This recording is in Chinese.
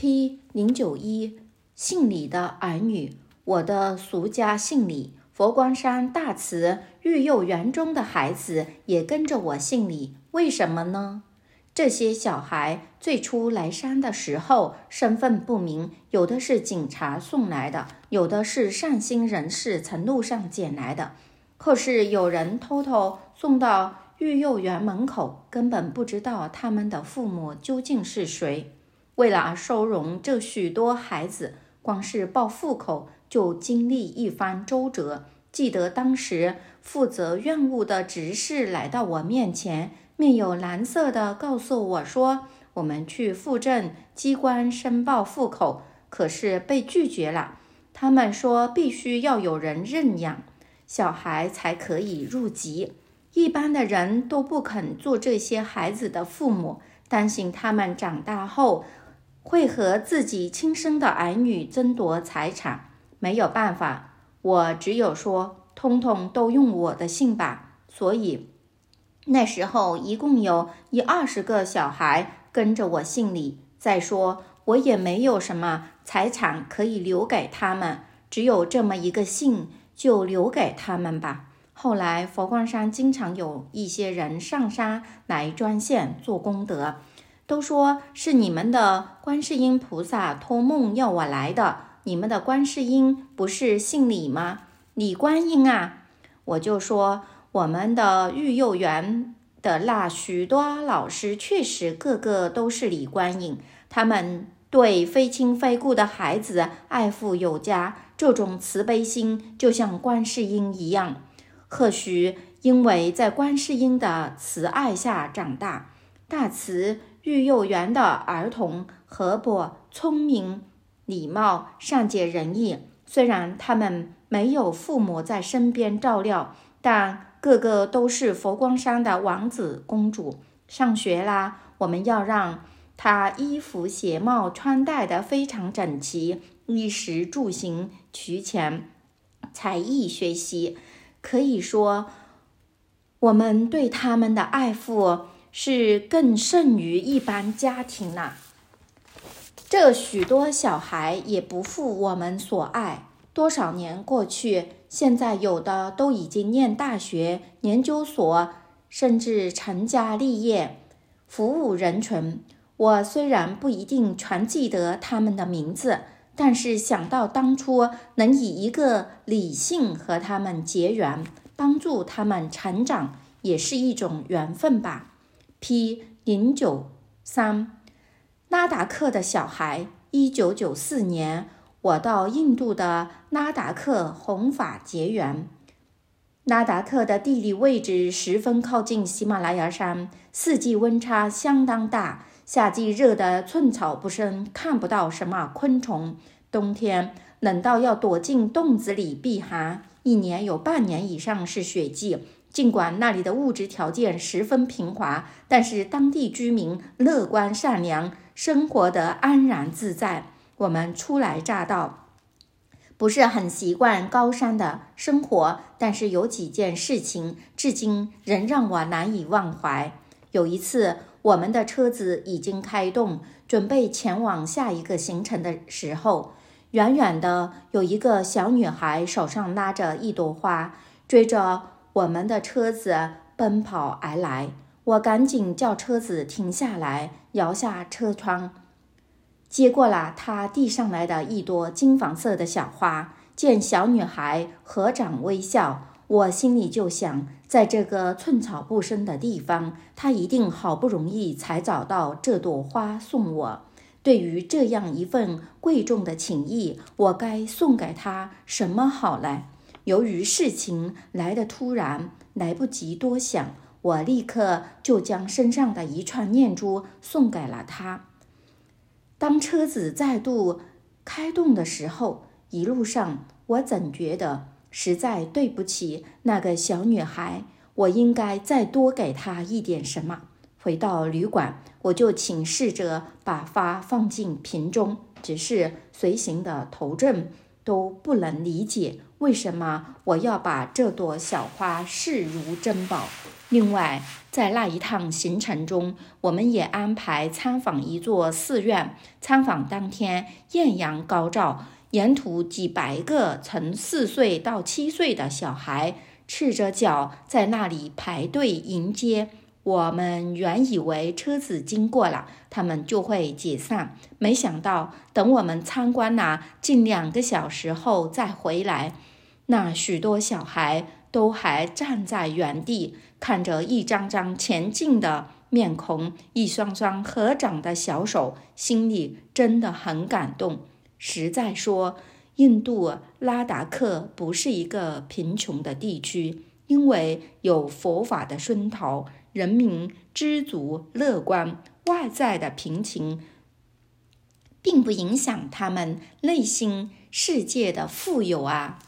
P 零九一，姓李的儿女，我的俗家姓李。佛光山大慈育幼园中的孩子也跟着我姓李，为什么呢？这些小孩最初来山的时候身份不明，有的是警察送来的，有的是善心人士从路上捡来的。可是有人偷偷送到育幼园门口，根本不知道他们的父母究竟是谁。为了收容这许多孩子，光是报户口就经历一番周折。记得当时负责院务的执事来到我面前。面有难色地告诉我说：“我们去户政机关申报户口，可是被拒绝了。他们说必须要有人认养小孩才可以入籍，一般的人都不肯做这些孩子的父母，担心他们长大后会和自己亲生的儿女争夺财产。没有办法，我只有说，通通都用我的姓吧。所以。”那时候一共有一二十个小孩跟着我姓李。再说我也没有什么财产可以留给他们，只有这么一个姓，就留给他们吧。后来佛光山经常有一些人上山来捐献做功德，都说是你们的观世音菩萨托梦要我来的。你们的观世音不是姓李吗？李观音啊，我就说。我们的育幼园的那许多老师，确实个个都是李观音。他们对非亲非故的孩子爱护有加，这种慈悲心就像观世音一样。或许因为在观世音的慈爱下长大，大慈育幼园的儿童活泼、聪明、礼貌、善解人意。虽然他们没有父母在身边照料，但个个都是佛光山的王子公主，上学啦！我们要让他衣服鞋帽穿戴得非常整齐，衣食住行齐全，才艺学习。可以说，我们对他们的爱护是更胜于一般家庭了。这许多小孩也不负我们所爱。多少年过去，现在有的都已经念大学、研究所，甚至成家立业，服务人群。我虽然不一定全记得他们的名字，但是想到当初能以一个理性和他们结缘，帮助他们成长，也是一种缘分吧。P 零九三，拉达克的小孩，一九九四年。我到印度的拉达克弘法结缘。拉达克的地理位置十分靠近喜马拉雅山，四季温差相当大。夏季热得寸草不生，看不到什么昆虫；冬天冷到要躲进洞子里避寒。一年有半年以上是雪季。尽管那里的物质条件十分贫乏，但是当地居民乐观善良，生活得安然自在。我们初来乍到，不是很习惯高山的生活，但是有几件事情至今仍让我难以忘怀。有一次，我们的车子已经开动，准备前往下一个行程的时候，远远的有一个小女孩手上拉着一朵花，追着我们的车子奔跑而来。我赶紧叫车子停下来，摇下车窗。接过了他递上来的一朵金黄色的小花，见小女孩合掌微笑，我心里就想，在这个寸草不生的地方，她一定好不容易才找到这朵花送我。对于这样一份贵重的情谊，我该送给她什么好呢？由于事情来得突然，来不及多想，我立刻就将身上的一串念珠送给了她。当车子再度开动的时候，一路上我总觉得实在对不起那个小女孩，我应该再多给她一点什么。回到旅馆，我就请侍者把花放进瓶中，只是随行的头阵都不能理解为什么我要把这朵小花视如珍宝。另外，在那一趟行程中，我们也安排参访一座寺院。参访当天，艳阳高照，沿途几百个从四岁到七岁的小孩赤着脚在那里排队迎接。我们原以为车子经过了，他们就会解散，没想到等我们参观了近两个小时后再回来，那许多小孩都还站在原地。看着一张张前进的面孔，一双双合掌的小手，心里真的很感动。实在说，印度拉达克不是一个贫穷的地区，因为有佛法的熏陶，人民知足乐观，外在的贫穷并不影响他们内心世界的富有啊。